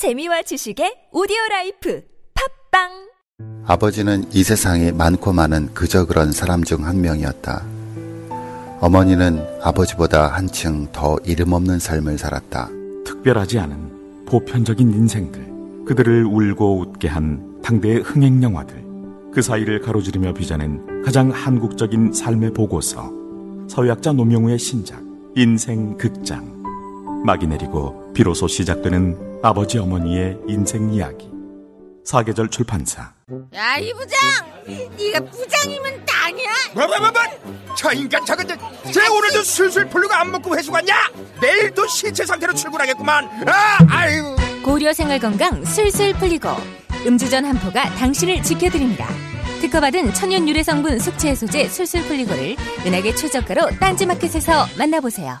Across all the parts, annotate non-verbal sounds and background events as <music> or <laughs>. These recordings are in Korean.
재미와 지식의 오디오 라이프 팟빵 아버지는 이 세상에 많고 많은 그저 그런 사람 중 한 명이었다. 어머니는 아버지보다 한층 더 이름 없는 삶을 살았다. 특별하지 않은 보편적인 인생들, 그들을 울고 웃게 한 당대의 흥행 영화들, 그 사이를 가로지르며 빚어낸 가장 한국적인 삶의 보고서, 사회학자 노명우의 신작, 인생 극장. 막이 내리고 비로소 시작되는 아버지 어머니의 인생 이야기. 사계절 출판사. 야, 이 부장! 네가 부장이면 땅이야? 뭐, 뭐, 뭐, 뭐? 저 인간 저건 쟤 오늘도 술술 풀리고 안 먹고 회수 갔냐? 내일도 신체 상태로 출근하겠구만. 아, 아유. 고려 생활 건강 술술 풀리고 음주전 한포가 당신을 지켜드립니다. 특허받은 천연 유래 성분 숙취 해소제 술술 풀리고를 은하계 최저가로 딴지마켓에서 만나보세요.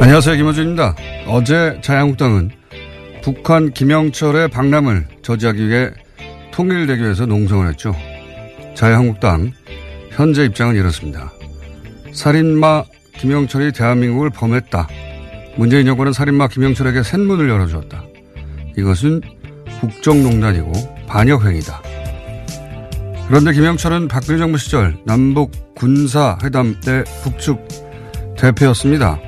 안녕하세요. 김호준입니다. 어제 자유한국당은 북한 김영철의 방남을 저지하기 위해 통일대교에서 농성을 했죠. 자유한국당 현재 입장은 이렇습니다. 살인마 김영철이 대한민국을 범했다. 문재인 정권은 살인마 김영철에게 샘문을 열어주었다. 이것은 국정농단이고 반역행위다. 그런데 김영철은 박근혜 정부 시절 남북 군사회담 때 북측 대표였습니다.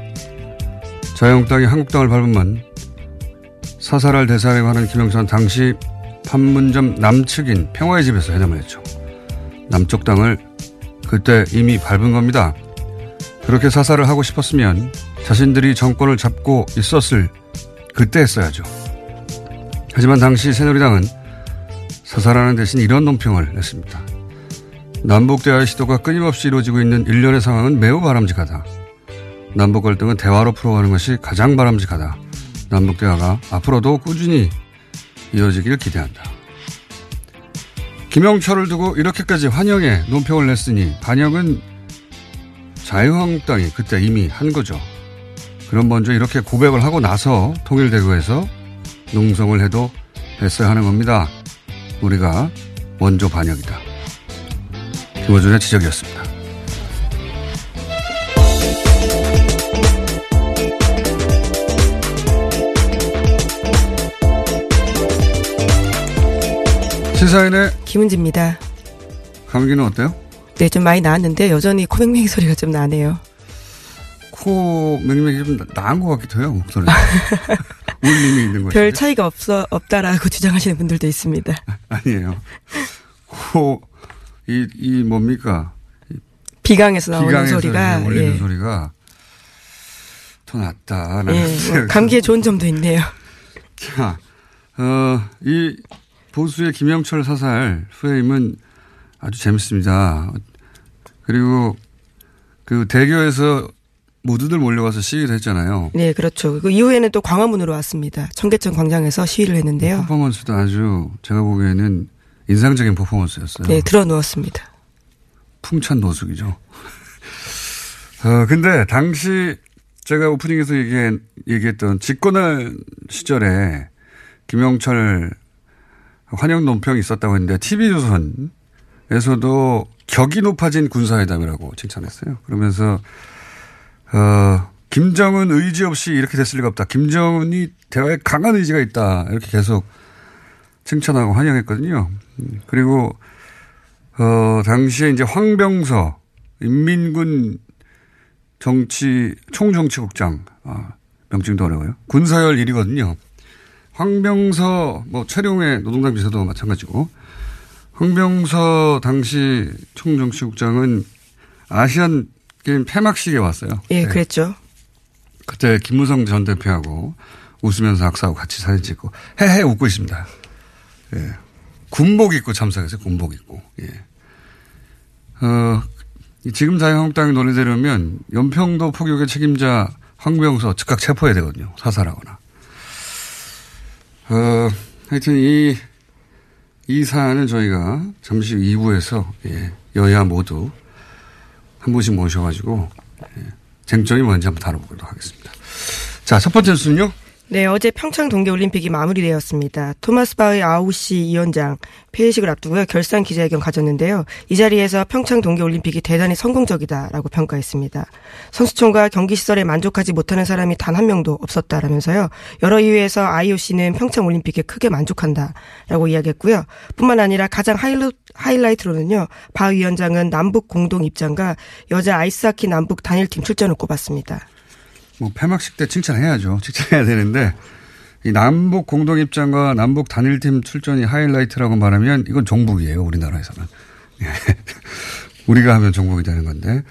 자유한국당이 한국당을 밟으면 사살할 대상에 관한 김영철은 당시 판문점 남측인 평화의 집에서 회담을 했죠. 남쪽 당을 그때 이미 밟은 겁니다. 그렇게 사살을 하고 싶었으면 자신들이 정권을 잡고 있었을 그때 했어야죠. 하지만 당시 새누리당은 사살하는 대신 이런 논평을 냈습니다. 남북 대화의 시도가 끊임없이 이루어지고 있는 일련의 상황은 매우 바람직하다. 남북 갈등은 대화로 풀어가는 것이 가장 바람직하다. 남북 대화가 앞으로도 꾸준히 이어지길 기대한다. 김영철을 두고 이렇게까지 환영의 논평을 냈으니 반역은 자유한국당이 그때 이미 한 거죠. 그럼 먼저 이렇게 고백을 하고 나서 통일대구에서 농성을 해도 됐어야 하는 겁니다. 우리가 먼저 반역이다. 김호준의 지적이었습니다. 시사인의 김은지입니다. 감기는 어때요? 네, 좀 많이 나았는데 여전히 코맹맹이 소리가 좀 나네요. 코 맹맹이 좀 나은 것 같기도 해요, 목소리. <laughs> 울림이 있는 거죠. 별 차이가 없어, 없다라고 주장하시는 분들도 있습니다. <laughs> 아니에요. 코, 이, 이 뭡니까? 비강에서 나오는 비강에서 소리가. 울리는 예. 소리가 더 낫다. 예, 뭐 감기에 좋은 점도 있네요. 자, 어, 이 보수의 김영철 사살 프레임은 아주 재밌습니다. 그리고 그 대교에서 모두들 몰려와서 시위를 했잖아요. 네, 그렇죠. 그 이후에는 또 광화문으로 왔습니다. 청계천 광장에서 시위를 했는데요. 퍼포먼스도 아주 제가 보기에는 인상적인 퍼포먼스였어요. 네, 들어 누웠습니다. 풍찬 노숙이죠. <laughs> 어, 근데 당시 제가 오프닝에서 얘기한, 얘기했던 집권할 시절에 김영철 환영 논평이 있었다고 했는데 TV조선에서도 격이 높아진 군사회담이라고 칭찬했어요. 그러면서 어, 김정은 의지 없이 이렇게 됐을 리가 없다. 김정은이 대화에 강한 의지가 있다. 이렇게 계속 칭찬하고 환영했거든요. 음, 그리고 어, 당시에 이제 황병서 인민군 정치 총정치국장 아, 명칭도 어려워요. 군사열 1위거든요. 황병서 뭐 최룡의 노동당 비서도 마찬가지고 황병서 당시 총정치국장은 아시안 게임 폐막식에 왔어요. 예, 네. 그랬죠. 그때 김무성 전 대표하고 웃으면서 악수하고 같이 사진 찍고 헤헤 웃고 있습니다. 예. 군복 입고 참석했어요. 군복 입고. 예. 어, 지금 자유한국당이 논의되려면 연평도 포격의 책임자 황병서 즉각 체포해야 되거든요. 사살하거나. 어, 하여튼 이, 이 사안은 저희가 잠시 2부에서 예, 여야 모두 한 분씩 모셔가지고 예, 쟁점이 뭔지 한번 다뤄보도록 하겠습니다. 자, 첫 번째 뉴스는요. 네, 어제 평창 동계올림픽이 마무리되었습니다. 토마스 바의 아우시 위원장 폐회식을 앞두고요. 결산 기자회견 가졌는데요. 이 자리에서 평창 동계올림픽이 대단히 성공적이다라고 평가했습니다. 선수촌과 경기시설에 만족하지 못하는 사람이 단 한 명도 없었다라면서요. 여러 이유에서 IOC는 평창 올림픽에 크게 만족한다라고 이야기했고요. 뿐만 아니라 가장 하이라이트로는요. 바 위원장은 남북 공동 입장과 여자 아이스하키 남북 단일팀 출전을 꼽았습니다. 뭐 폐막식 때 칭찬해야죠. 칭찬해야 되는데 이 남북 공동 입장과 남북 단일팀 출전이 하이라이트라고 말하면 이건 종북이에요. 우리나라에서는. 예. <laughs> 우리가 하면 종북이 되는 건데.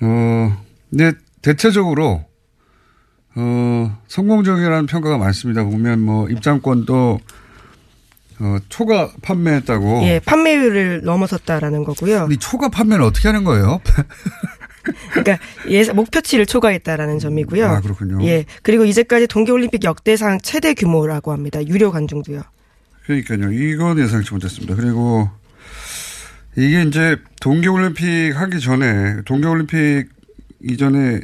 어, 근데 대체적으로 어, 성공적이라는 평가가 많습니다. 보면 뭐 입장권도 어, 초과 판매했다고. 예, 판매율을 넘어섰다라는 거고요. 이 초과 판매는 어떻게 하는 거예요? <laughs> 그러니까 예 목표치를 초과했다라는 점이고요. 아 그렇군요. 예 그리고 이제까지 동계올림픽 역대상 최대 규모라고 합니다. 유료 관중도요. 그러니까요. 이건 예상치 못했습니다. 그리고 이게 이제 동계올림픽 하기 전에 동계올림픽 이전에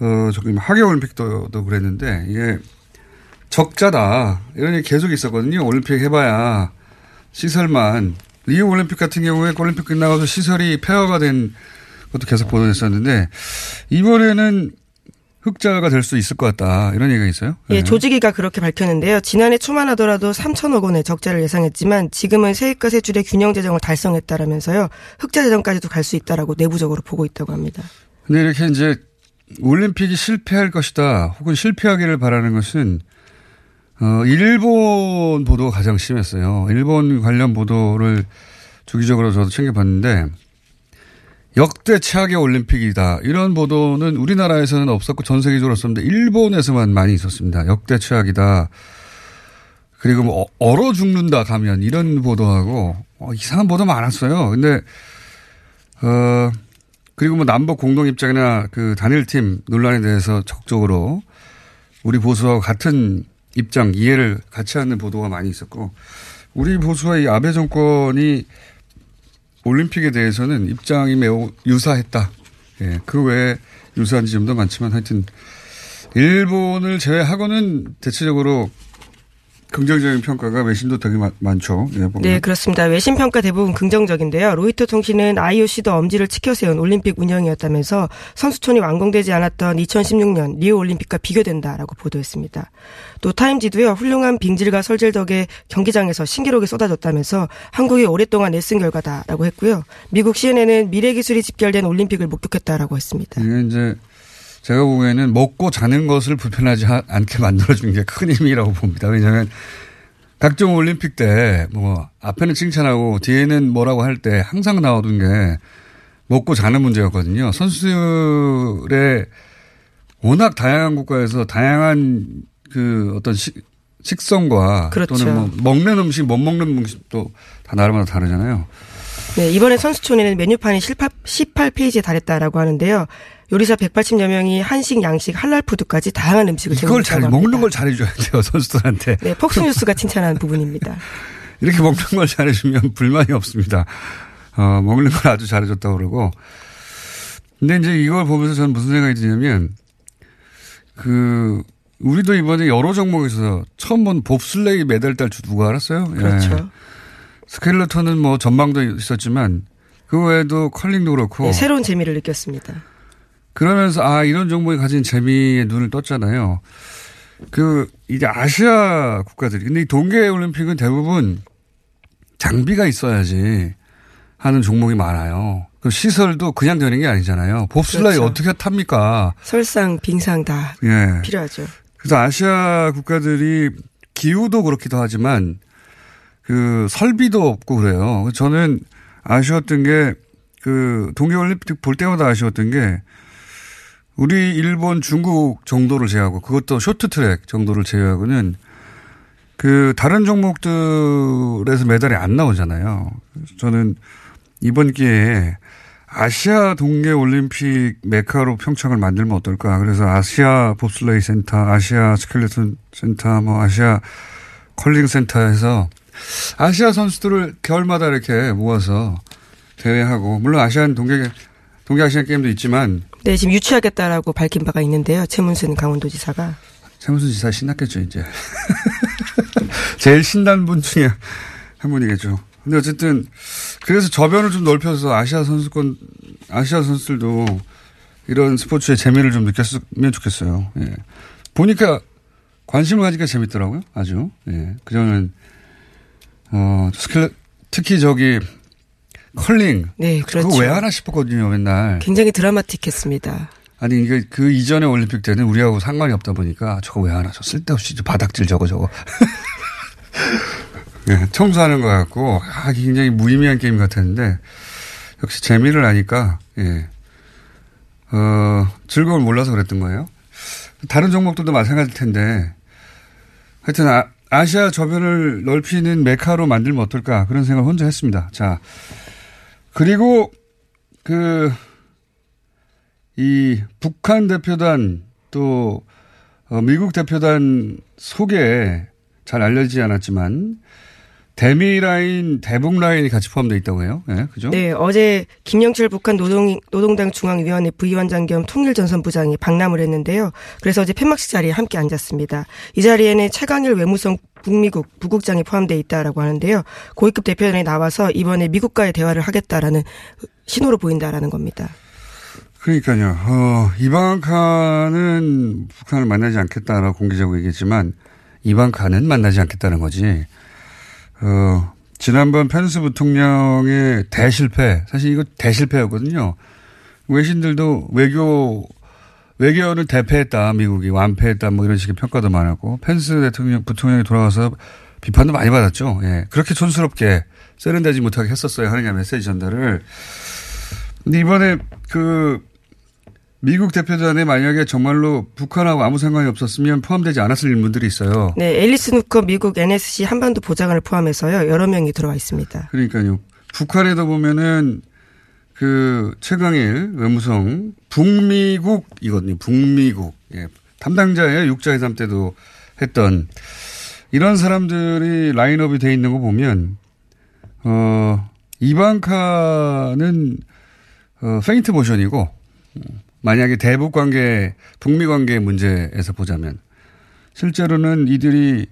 어 저기 하계올림픽도 도 그랬는데 이게 적자다 이런 얘기 계속 있었거든요. 올림픽 해봐야 시설만 리우 올림픽 같은 경우에 올림픽 끝나가서 시설이 폐허가 된 그것도 계속 보도됐었는데 이번에는 흑자가 될 수 있을 것 같다 이런 얘기가 있어요. 예, 네. 조직위가 그렇게 밝혔는데요. 지난해 초만 하더라도 3천억 원의 적자를 예상했지만 지금은 세입과 세출의 균형 재정을 달성했다라면서요. 흑자 재정까지도 갈 수 있다라고 내부적으로 보고 있다고 합니다. 근데 이렇게 이제 올림픽이 실패할 것이다 혹은 실패하기를 바라는 것은 어 일본 보도가 가장 심했어요. 일본 관련 보도를 주기적으로 저도 챙겨봤는데 역대 최악의 올림픽이다. 이런 보도는 우리나라에서는 없었고 전 세계적으로 없었는데 일본에서만 많이 있었습니다. 역대 최악이다. 그리고 뭐 어, 얼어 죽는다 가면 이런 보도하고 어, 이상한 보도 많았어요. 근데 어 그리고 뭐 남북 공동 입장이나 그 단일팀 논란에 대해서 적극적으로 우리 보수와 같은 입장 이해를 같이 하는 보도가 많이 있었고 우리 보수와 이 아베 정권이 올림픽에 대해서는 입장이 매우 유사했다. 예, 그 외에 유사한 지점도 많지만 하여튼 일본을 제외하고는 대체적으로 긍정적인 평가가 외신도 되게 많 죠. 예, 네, 그렇습니다. 외신 평가 대부분 긍정적인데요. 로이터 통신은 IOC도 엄지를 치켜 세운 올림픽 운영이었다면서 선수촌이 완공되지 않았던 2016년 리우 올림픽과 비교된다라고 보도했습니다. 또 타임지도요. 훌륭한 빙질과 설질 덕에 경기장에서 신기록이 쏟아졌다면서 한국이 오랫동안 애쓴 결과다라고 했고요. 미국 CNN은 미래 기술이 집결된 올림픽을 목격했다라고 했습니다. 이게 이제 제가 보기에는 먹고 자는 것을 불편하지 않게 만들어주는 게큰 힘이라고 봅니다. 왜냐하면 각종 올림픽 때 뭐 앞에는 칭찬하고 뒤에는 뭐라고 할 때 항상 나오던 게 먹고 자는 문제였거든요. 선수들의 워낙 다양한 국가에서 다양한 그 어떤 식, 식성과 그렇죠. 또는 뭐 먹는 음식, 못 먹는 음식도 다 나라마다 다르잖아요. 네, 이번에 선수촌에는 메뉴판이 18페이지에 달했다라고 하는데요. 요리사 180여 명이 한식, 양식, 할랄푸드까지 다양한 음식을 이걸 잘 먹는 걸 잘해줘야 돼요 선수들한테. 네, 폭스뉴스가 칭찬하는 부분입니다. <laughs> 이렇게 먹는 걸 잘해주면 불만이 없습니다. 어, 먹는 걸 아주 잘해줬다고 그러고. 근데 이제 이걸 보면서 저는 무슨 생각이 드냐면 그 우리도 이번에 여러 종목에서 처음 본 봅슬레이 메달 딸 누가 알았어요? 그렇죠. 예. 스켈레톤은 뭐 전망도 있었지만 그 외에도 컬링도 그렇고 네, 새로운 재미를 느꼈습니다. 그러면서 아 이런 종목이 가진 재미에 눈을 떴잖아요. 그 이제 아시아 국가들이 근데 이 동계 올림픽은 대부분 장비가 있어야지 하는 종목이 많아요. 그 시설도 그냥 되는 게 아니잖아요. 봅슬라이 그렇죠. 어떻게 탑니까? 설상, 빙상 다 예. 필요하죠. 그래서 아시아 국가들이 기후도 그렇기도 하지만 그 설비도 없고 그래요. 저는 아쉬웠던 게 그 동계올림픽 볼 때마다 아쉬웠던 게 우리 일본 중국 정도를 제외하고 그것도 쇼트트랙 정도를 제외하고는 그 다른 종목들에서 메달이 안 나오잖아요. 저는 이번 기회에 아시아 동계 올림픽 메카로 평창을 만들면 어떨까. 그래서 아시아 봅슬레이 센터, 아시아 스켈레톤 센터, 뭐 아시아 컬링 센터에서 아시아 선수들을 겨울마다 이렇게 모아서 대회하고 물론 아시안 동계 동계 아시안 게임도 있지만 네, 지금 유치하겠다라고 밝힌 바가 있는데요. 최문순 강원도지사가. 최문순 지사 신났겠죠, 이제. <laughs> 제일 신난 분 중에 한 분이겠죠. 근데 어쨌든 그래서 저변을 좀 넓혀서 아시아 선수권 아시아 선수들도 이런 스포츠의 재미를 좀 느꼈으면 좋겠어요. 예. 보니까 관심을 가지니까 재밌더라고요. 아주. 예. 그전엔 어 스킬 특히 저기 컬링. 네, 그렇죠. 그거 왜 하나 싶었거든요, 맨날. 굉장히 드라마틱했습니다. 아니 이게 그 이전의 올림픽 때는 우리하고 상관이 없다 보니까 저거 왜 하나 저 쓸데없이 바닥질 저거 저거. <laughs> 네, 청소하는 것 같고 아, 굉장히 무의미한 게임 같았는데 역시 재미를 아니까 예. 어, 즐거움을 몰라서 그랬던 거예요. 다른 종목들도 마찬가지일 텐데 하여튼 아, 아시아 저변을 넓히는 메카로 만들면 어떨까 그런 생각을 혼자 했습니다. 자 그리고 그 이 북한 대표단 또 어, 미국 대표단 속에 잘 알려지지 않았지만 대미 라인, 대북 라인이 같이 포함되어 있다고 해요. 네, 그죠? 네, 어제 김영철 북한 노동, 노동당 중앙위원회 부위원장 겸 통일전선부장이 방남을 했는데요. 그래서 어제 폐막식 자리에 함께 앉았습니다. 이 자리에는 최강일 외무성 북미국 부국장이 포함되어 있다라고 하는데요. 고위급 대표단이 나와서 이번에 미국과의 대화를 하겠다라는 신호를 보인다라는 겁니다. 그러니까요. 어, 이방카는 북한을 만나지 않겠다라고 공개적으로 얘기했지만 이방카는 만나지 않겠다는 거지. 어, 지난번 펜스 부통령의 대실패, 사실 이거 대실패였거든요. 외신들도 외교, 외교를 대패했다, 미국이 완패했다, 뭐 이런 식의 평가도 많았고, 펜스 대통령, 부통령이 돌아와서 비판도 많이 받았죠. 예. 그렇게 촌스럽게 세련되지 못하게 했었어야 하느냐 메시지 전달을. 근데 이번에 그 미국 대표단에 만약에 정말로 북한하고 아무 상관이 없었으면 포함되지 않았을 인물들이 있어요. 네, 앨리스 누커 미국 NSC 한반도 보좌관을 포함해서요 여러 명이 들어와 있습니다. 그러니까요. 북한에도 보면은 그 최강일 외무성 북미국 이거든요. 북미국 예. 담당자의 육자회담 때도 했던 이런 사람들이 라인업이 돼 있는 거 보면 어 이방카는 어 페인트 모션이고 만약에 대북 관계, 북미 관계 문제에서 보자면 실제로는 이들이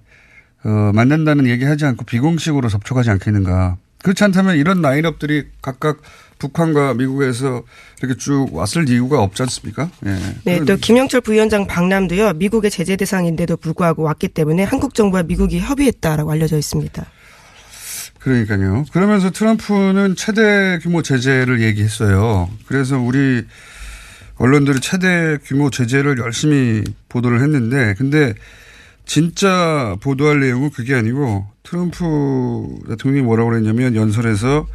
어, 만난다는 얘기하지 않고 비공식으로 접촉하지 않겠는가. 그렇지 않다면 이런 라인업들이 각각 북한과 미국에서 이렇게 쭉 왔을 이유가 없지 않습니까? 예. 네, 또 김영철 부위원장 방남도요. 미국의 제재 대상인데도 불구하고 왔기 때문에 한국 정부와 미국이 협의했다라고 알려져 있습니다. 그러니까요. 그러면서 트럼프는 최대 규모 제재를 얘기했어요. 그래서 우리 언론들이 최대 규모 제재를 열심히 보도를 했는데 근데 진짜 보도할 내용은 그게 아니고 트럼프 대통령이 뭐라고 그랬냐면 연설에서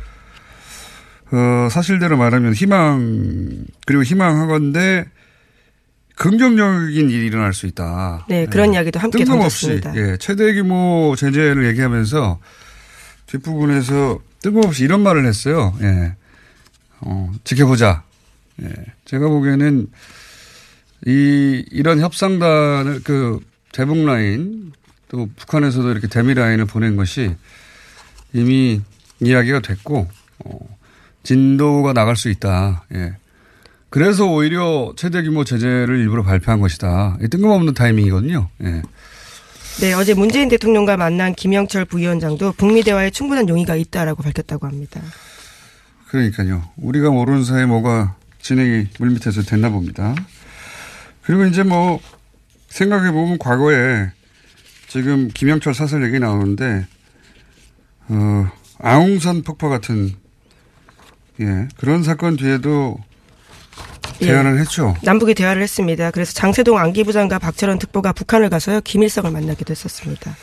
어 사실대로 말하면 희망 그리고 희망하건데 긍정적인 일이 일어날 수 있다. 네, 그런 네. 이야기도 함께 뜬금없이. 예, 최대 규모 제재를 얘기하면서 뒷부분에서 뜬금없이 이런 말을 했어요. 예. 어, 지켜보자. 예. 제가 보기에는 이, 이런 협상단을 그 대북 라인 또 북한에서도 이렇게 대미 라인을 보낸 것이 이미 이야기가 됐고, 어, 진도가 나갈 수 있다. 예. 그래서 오히려 최대 규모 제재를 일부러 발표한 것이다. 뜬금없는 타이밍이거든요. 예. 네, 어제 문재인 대통령과 만난 김영철 부위원장도 북미 대화에 충분한 용의가 있다라고 밝혔다고 합니다. 그러니까요. 우리가 모르는 사이에 뭐가 진행이 물밑에서 됐나 봅니다. 그리고 이제 뭐 생각해 보면 과거에 지금 김영철 사설 얘기 나오는데 어 아웅산 폭파 같은 예 그런 사건 뒤에도 대화를 예. 했죠. 남북이 대화를 했습니다. 그래서 장세동 안기부장과 박철원 특보가 북한을 가서요 김일성을 만나기도 했었습니다.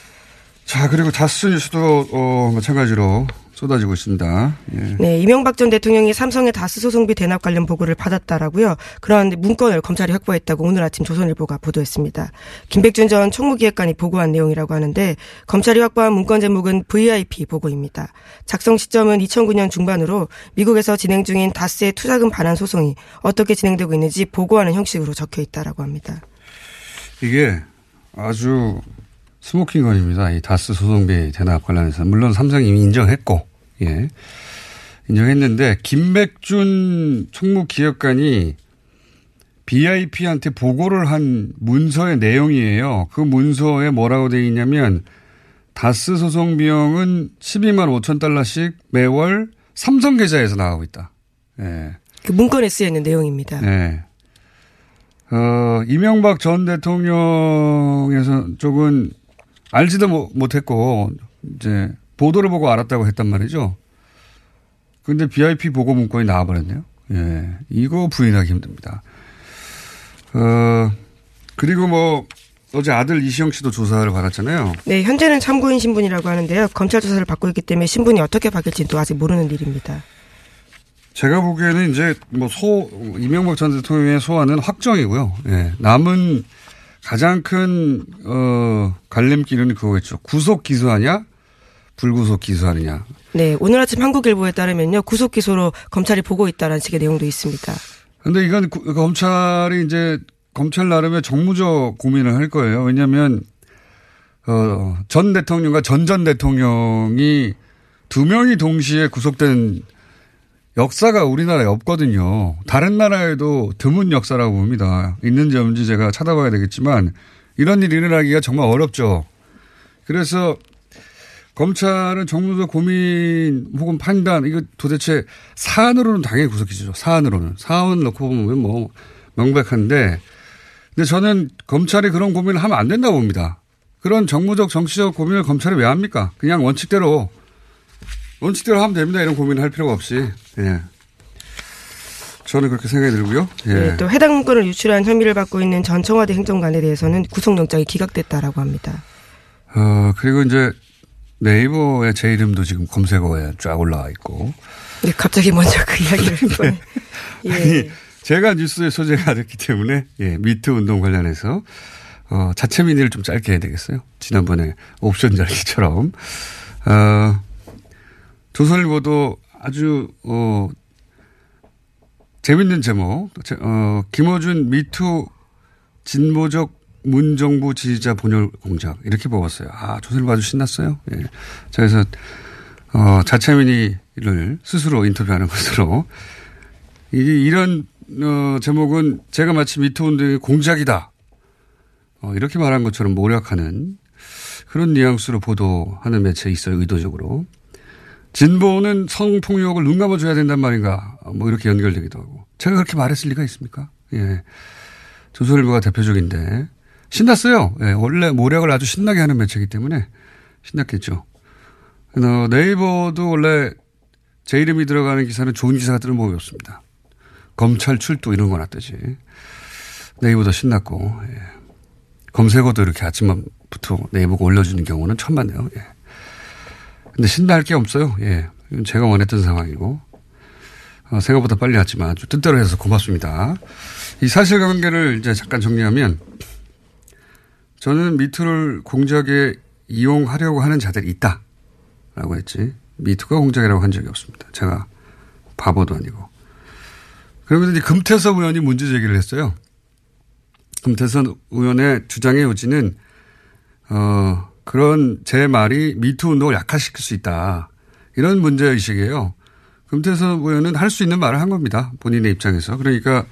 자 그리고 다스 뉴스도 어, 마찬가지로 쏟아지고 있습니다. 예. 네, 이명박 전 대통령이 삼성의 다스 소송비 대납 관련 보고를 받았다라고요. 그런 문건을 검찰이 확보했다고 오늘 아침 조선일보가 보도했습니다. 김백준 전 총무기획관이 보고한 내용이라고 하는데 검찰이 확보한 문건 제목은 VIP 보고입니다. 작성 시점은 2009년 중반으로 미국에서 진행 중인 다스의 투자금 반환 소송이 어떻게 진행되고 있는지 보고하는 형식으로 적혀 있다라고 합니다. 이게 아주 smoking gun입니다. 이 다스 소송비 대납 관련해서. 물론 삼성이 이미 인정했고, 예. 인정했는데, 김백준 총무기획관이 VIP한테 보고를 한 문서의 내용이에요. 그 문서에 뭐라고 되어 있냐면, 다스 소송 비용은 12만 5천 달러씩 매월 삼성 계좌에서 나가고 있다. 예. 그 문건에 쓰여 있는 내용입니다. 네. 어, 이명박 전 대통령에서 쪽은 알지도 못했고, 이제, 보도를 보고 알았다고 했단 말이죠. 근데 BIP 보고 문건이 나와버렸네요. 예. 이거 부인하기 힘듭니다. 어, 그리고 뭐, 어제 아들 이시영 씨도 조사를 받았잖아요. 네, 현재는 참고인 신분이라고 하는데요. 검찰 조사를 받고 있기 때문에 신분이 어떻게 바뀔지도 아직 모르는 일입니다. 제가 보기에는 이제 뭐 소, 이명박 전 대통령의 소환은 확정이고요. 예. 남은 가장 큰, 어, 갈림길은 그거겠죠. 구속 기소하냐? 불구속 기소하느냐. 네, 오늘 아침 한국일보에 따르면요. 구속 기소로 검찰이 보고 있다는 식의 내용도 있습니다. 근데 이건 구, 검찰이 이제 검찰 나름의 정무적 고민을 할 거예요. 왜냐하면 어, 전 대통령과 전전 대통령이 두 명이 동시에 구속된 역사가 우리나라에 없거든요. 다른 나라에도 드문 역사라고 봅니다. 있는지 없는지 제가 찾아봐야 되겠지만 이런 일이 일어나기가 정말 어렵죠. 그래서 검찰은 정무적 고민 혹은 판단 이거 도대체 사안으로는 당연히 구속기죠. 사안으로는 사안 넣고 보면 뭐 명백한데 근데 저는 검찰이 그런 고민을 하면 안 된다고 봅니다. 그런 정무적 정치적 고민을 검찰이 왜 합니까? 그냥 원칙대로 원칙대로 하면 됩니다. 이런 고민을 할 필요가 없이. 예. 저는 그렇게 생각이 들고요. 예. 네, 또 해당 문건을 유출한 혐의를 받고 있는 전 청와대 행정관에 대해서는 구속영장이 기각됐다라고 합니다. 어, 그리고 이제 네이버에 제 이름도 지금 검색어에 쫙 올라와 있고. 네, 갑자기 먼저 그 이야기를 <laughs> 네. 예. 아니, 제가 뉴스에 소재가 됐기 때문에 예, 미투 운동 관련해서 어, 자체 민의를 좀 짧게 해야 되겠어요. 지난번에 옵션 잘기처럼 어, 조선일보도 아주 어, 재밌는 제목. 어, 김어준 미투 진보적 문정부 지지자 분열 공작 이렇게 뽑았어요. 아 조선일보 아주 신났어요. 예. 자 그래서 어, 자체민의를 스스로 인터뷰하는 것으로 이, 이런 어, 제목은 제가 마치 미투 운동의 공작이다. 어, 이렇게 말한 것처럼 모략하는 그런 뉘앙스로 보도하는 매체 있어요 의도적으로. 진보는 성폭력을 눈 감아줘야 된단 말인가. 뭐 이렇게 연결되기도 하고. 제가 그렇게 말했을 리가 있습니까? 예. 조선일보가 대표적인데. 신났어요. 예. 원래 모략을 아주 신나게 하는 매체이기 때문에 신났겠죠. 어, 네이버도 원래 제 이름이 들어가는 기사는 좋은 기사가 뜨는 법이 없습니다. 검찰 출두 이런 거나 뜨지. 네이버도 신났고, 예. 검색어도 이렇게 아침부터 네이버가 올려주는 경우는 봤네요. 예. 근데 신나할 게 없어요. 예. 제가 원했던 상황이고. 어, 생각보다 빨리 왔지만 좀 뜻대로 해서 고맙습니다. 이 사실관계를 이제 잠깐 정리하면 저는 미투를 공작에 이용하려고 하는 자들이 있다. 라고 했지. 미투가 공작이라고 한 적이 없습니다. 제가 바보도 아니고. 그러면서 이제 금태섭 의원이 문제 제기를 했어요. 금태섭 의원의 주장의 요지는, 어, 그런 제 말이 미투 운동을 약화시킬 수 있다. 이런 문제의식이에요. 금태섭 의원은 할 수 있는 말을 한 겁니다. 본인의 입장에서. 그러니까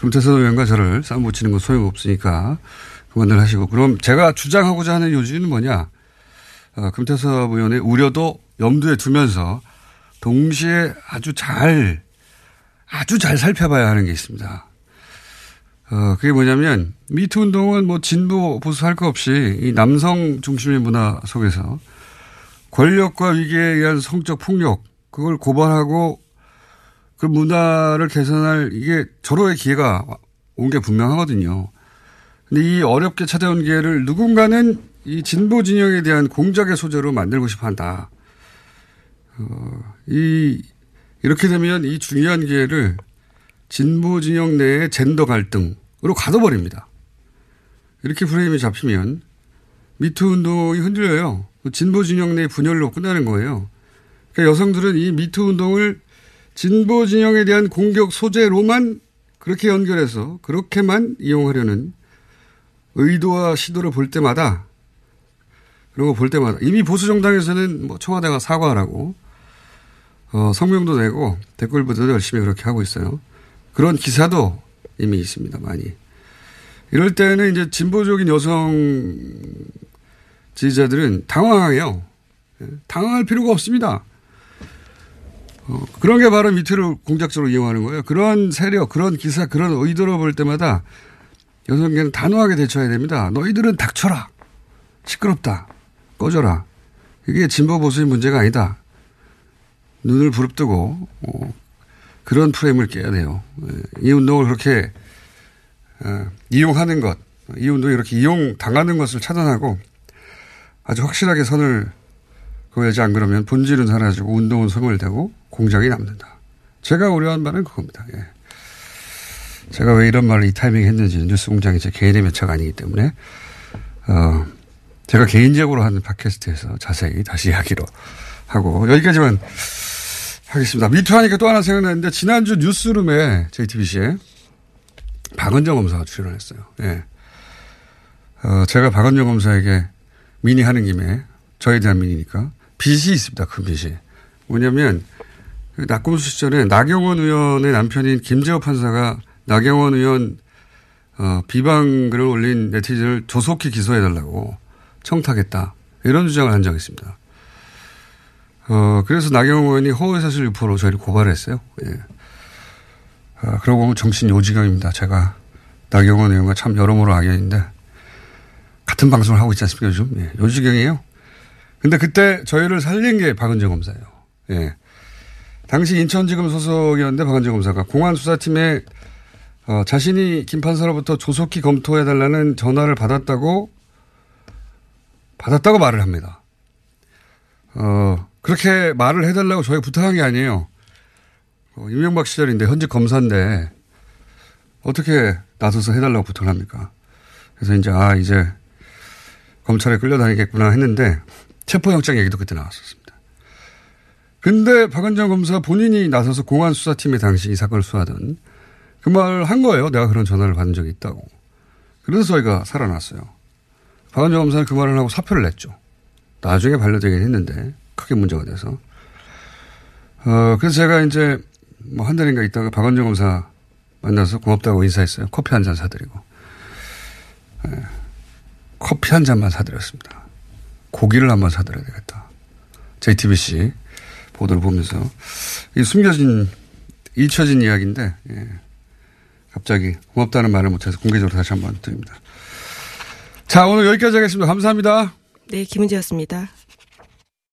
금태섭 의원과 저를 싸움 붙이는 건 소용없으니까 그만들 하시고. 그럼 제가 주장하고자 하는 요지는 뭐냐. 어, 금태섭 의원의 우려도 염두에 두면서 동시에 아주 잘, 아주 잘 살펴봐야 하는 게 있습니다. 어, 그게 뭐냐면 미투 운동은 뭐 진보 보수 할 거 없이 이 남성 중심의 문화 속에서 권력과 위기에 의한 성적 폭력 그걸 고발하고 그 문화를 개선할 이게 절호의 기회가 온 게 분명하거든요. 근데 이 어렵게 찾아온 기회를 누군가는 이 진보 진영에 대한 공작의 소재로 만들고 싶어 한다. 어, 이, 이렇게 되면 이 중요한 기회를 진보 진영 내의 젠더 갈등 으로 가둬버립니다. 이렇게 프레임이 잡히면 미투 운동이 흔들려요. 진보 진영 내 분열로 끝나는 거예요. 그러니까 여성들은 이 미투 운동을 진보 진영에 대한 공격 소재로만 그렇게 연결해서 그렇게만 이용하려는 의도와 시도를 볼 때마다 거볼 때마다 이미 보수 정당에서는 뭐 청와대가 사과하라고 어, 성명도 내고 댓글부도 열심히 그렇게 하고 있어요. 그런 기사도 이미 있습니다. 많이. 이럴 때는 이제 진보적인 여성 지지자들은 당황해요. 예, 당황할 필요가 없습니다. 어, 그런 게 바로 미투를 공작적으로 이용하는 거예요. 그런 세력, 그런 기사, 그런 의도를 볼 때마다 여성계는 단호하게 대처해야 됩니다. 너희들은 닥쳐라. 시끄럽다. 꺼져라. 이게 진보 보수의 문제가 아니다. 눈을 부릅뜨고 어, 그런 프레임을 깨야 돼요. 예, 이 운동을 그렇게 어, 이용하는 것, 이 운동이 이렇게 이용 당하는 것을 차단하고 아주 확실하게 선을 그어야지 안 그러면 본질은 사라지고 운동은 소멸되고 공장이 남는다. 제가 우려한 바는 그겁니다. 예. 제가 왜 이런 말을 이 타이밍에 했는지는 뉴스 공장이 제 개인의 매체가 아니기 때문에, 어, 제가 개인적으로 하는 팟캐스트에서 자세히 다시 이야기로 하고, 여기까지만 하겠습니다. 미투 하니까 또 하나 생각나는데, 지난주 뉴스룸에 JTBC에 박은정 검사가 출연을 했어요. 예. 어, 제가 박은정 검사에게 미니 하는 김에, 저에 대한 미니니까, 빚이 있습니다. 큰 빚이. 뭐냐면, 그 낙검수 시절에 나경원 의원의 남편인 김재호 판사가 나경원 의원 어, 비방글을 올린 네티즌을 조속히 기소해달라고 청탁했다. 이런 주장을 한 적이 있습니다. 어, 그래서 나경원 의원이 허위사실 유포로 저희를 고발했어요. 예. 아, 그러고 보면 정신 요지경입니다. 제가 나경원 의원과 참 여러모로 악연인데 같은 방송을 하고 있지 않습니까 요즘? 예. 요지경이에요. 근데 그때 저희를 살린 게 박은정 검사예요. 예. 당시 인천지검 소속이었는데 박은정 검사가 공안수사팀에 어, 자신이 김 판사로부터 조속히 검토해달라는 전화를 받았다고 받았다고 말을 합니다. 어, 그렇게 말을 해달라고 저희 부탁한 게 아니에요. 어, 이명박 시절인데 현직 검사인데 어떻게 나서서 해달라고 부탁을 합니까? 그래서 이제 아 이제 검찰에 끌려다니겠구나 했는데 체포영장 얘기도 그때 나왔었습니다. 근데 박은정 검사 본인이 나서서 공안수사팀에 당시 이 사건을 수사하던 그 말을 한 거예요. 내가 그런 전화를 받은 적이 있다고. 그래서 저희가 살아났어요. 박은정 검사는 그 말을 하고 사표를 냈죠. 나중에 반려되긴 했는데 크게 문제가 돼서. 어, 그래서 제가 이제 뭐 한 달인가 있다가 박은정 검사 만나서 고맙다고 인사했어요. 커피 한 잔 사드리고. 네. 커피 한 잔만 사드렸습니다. 고기를 한번 사드려야 되겠다. JTBC 보도를 보면서 이 숨겨진 잊혀진 이야기인데 예. 갑자기 고맙다는 말을 못해서 공개적으로 다시 한번 드립니다. 자, 오늘 여기까지 하겠습니다. 감사합니다. 네, 김은지였습니다.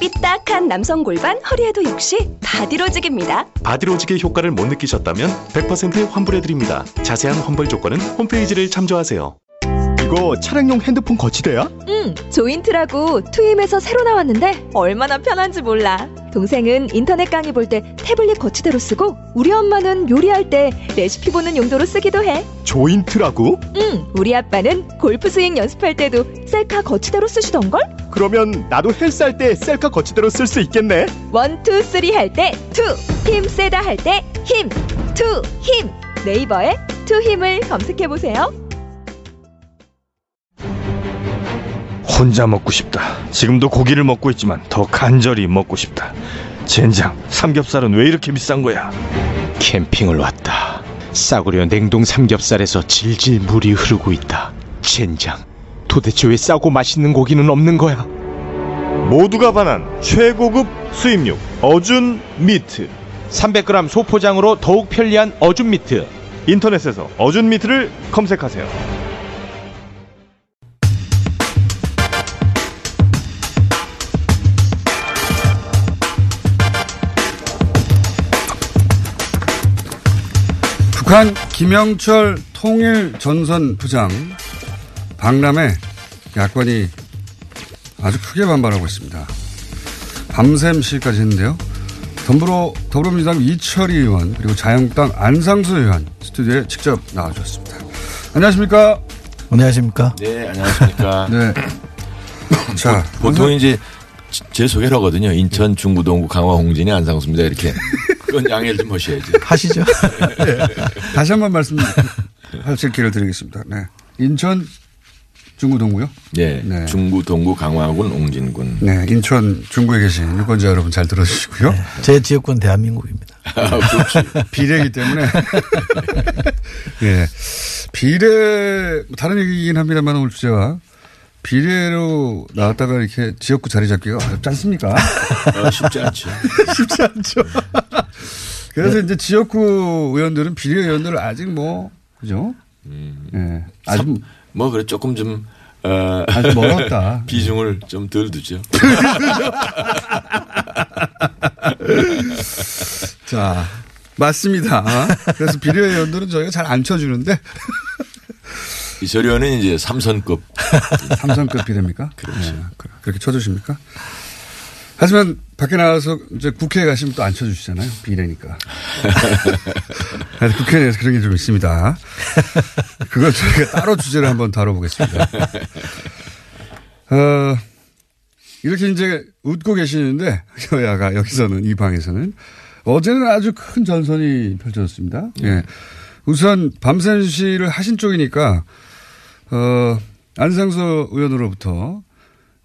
삐딱한 남성 골반 허리에도 역시 바디로직입니다. 바디로직의 효과를 못 느끼셨다면 100% 환불해드립니다. 자세한 환불 조건은 홈페이지를 참조하세요. 이거 차량용 핸드폰 거치대야? 응, 조인트라고 투힘에서 새로 나왔는데 얼마나 편한지 몰라. 동생은 인터넷 강의 볼 때 태블릿 거치대로 쓰고 우리 엄마는 요리할 때 레시피 보는 용도로 쓰기도 해. 조인트라고? 응, 우리 아빠는 골프 스윙 연습할 때도 셀카 거치대로 쓰시던걸? 그러면 나도 헬스 할 때 셀카 거치대로 쓸 수 있겠네. one, two, three 할 때 two, 힘 세다 할 때 힘, 투, 힘. 네이버에 투 힘을 검색해 보세요. 혼자 먹고 싶다. 지금도 고기를 먹고 있지만 더 간절히 먹고 싶다. 젠장, 삼겹살은 왜 이렇게 비싼 거야? 캠핑을 왔다. 싸구려 냉동 삼겹살에서 질질 물이 흐르고 있다. 젠장. 도대체 왜 싸고 맛있는 고기는 없는 거야? 모두가 반한 최고급 수입육 어준 미트 300g 소포장으로 더욱 편리한 어준 미트. 인터넷에서 어준 미트를 검색하세요. 북한 김영철 통일 전선 부장 박람회 야권이 아주 크게 반발하고 있습니다. 밤샘 시까지 했는데요. 더불어, 더불어민주당 이철희 의원 그리고 자유한국당 안상수 의원 스튜디오에 직접 나와주셨습니다. 안녕하십니까? 안녕하십니까? 네, 안녕하십니까? <laughs> 네. 자, 보통 이제 제 소개를 하거든요. 인천 중구동구 강화 홍진이 안상수입니다. 이렇게. 그건 양해를 좀 하셔야지. 하시죠. 네. <laughs> 다시 한 번 말씀 하실 기회를 드리겠습니다. 네. 인천 중구 동구요? 네. 네. 중구, 동구, 강화군, 옹진군. 네. 인천 중구에 계신 유권자 여러분 잘 들어주시고요. 네. 제 지역군 대한민국입니다. <laughs> 아. 비례이기 때문에. <laughs> 예. 비례, 다른 얘기긴 합니다만 오늘 주제와 비례로 나왔다가 이렇게 지역구 자리 잡기가 어렵지 않습니까? 어, 쉽지 않죠. <laughs> 쉽지 않죠. 그래서 네. 이제 지역구 의원들은 비례 의원들을 아직 뭐, 그죠? 음. 예. 삼, 뭐 그래 조금 좀 어, 아주 멀었다. <laughs> 비중을 좀 덜 두죠. <laughs> <laughs> 자, 맞습니다. 그래서 비례 의원들은 저희가 잘 안 쳐주는데. 이 저련은 이제 삼선급. 삼선급 비례입니까? 그렇죠. 네, 그렇게 쳐주십니까? 하지만 밖에 나와서 이제 국회에 가시면 또 안 쳐주시잖아요. 비례니까. <laughs> 국회 내에서 그런 게 좀 있습니다. 그걸 저희가 따로 주제를 한번 다뤄보겠습니다. 어, 이렇게 이제 웃고 계시는데 여야가 여기서는 이 방에서는 어제는 아주 큰 전선이 펼쳐졌습니다. 예. 네. 우선 밤샘 씨를 하신 쪽이니까 어, 안상수 의원으로부터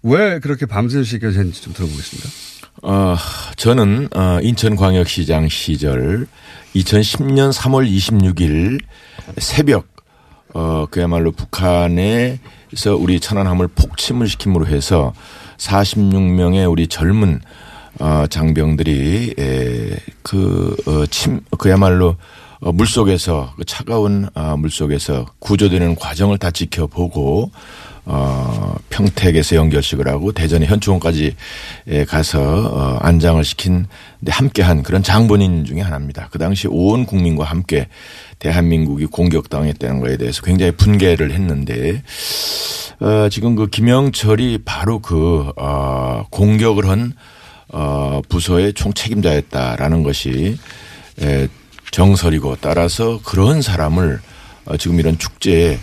왜 그렇게 씨가 됐는지 좀 들어보겠습니다. 어, 저는 어, 인천광역시장 시절 2010년 3월 26일 새벽 어, 그야말로 북한에서 우리 천안함을 폭침을 시킴으로 해서 46명의 우리 젊은 어, 장병들이 에, 그, 어, 침, 그야말로 어, 물 속에서 그 차가운 어, 물 속에서 구조되는 과정을 다 지켜보고 어, 평택에서 연결식을 하고 대전의 현충원까지 가서 어, 안장을 시킨 함께한 그런 장본인 중의 하나입니다. 그 당시 온 국민과 함께 대한민국이 공격당했다는 것에 대해서 굉장히 분개를 했는데 어, 지금 그 김영철이 바로 그 어, 공격을 한 어, 부서의 총 책임자였다라는 것이 에, 정설이고 따라서 그런 사람을 어, 지금 이런 축제에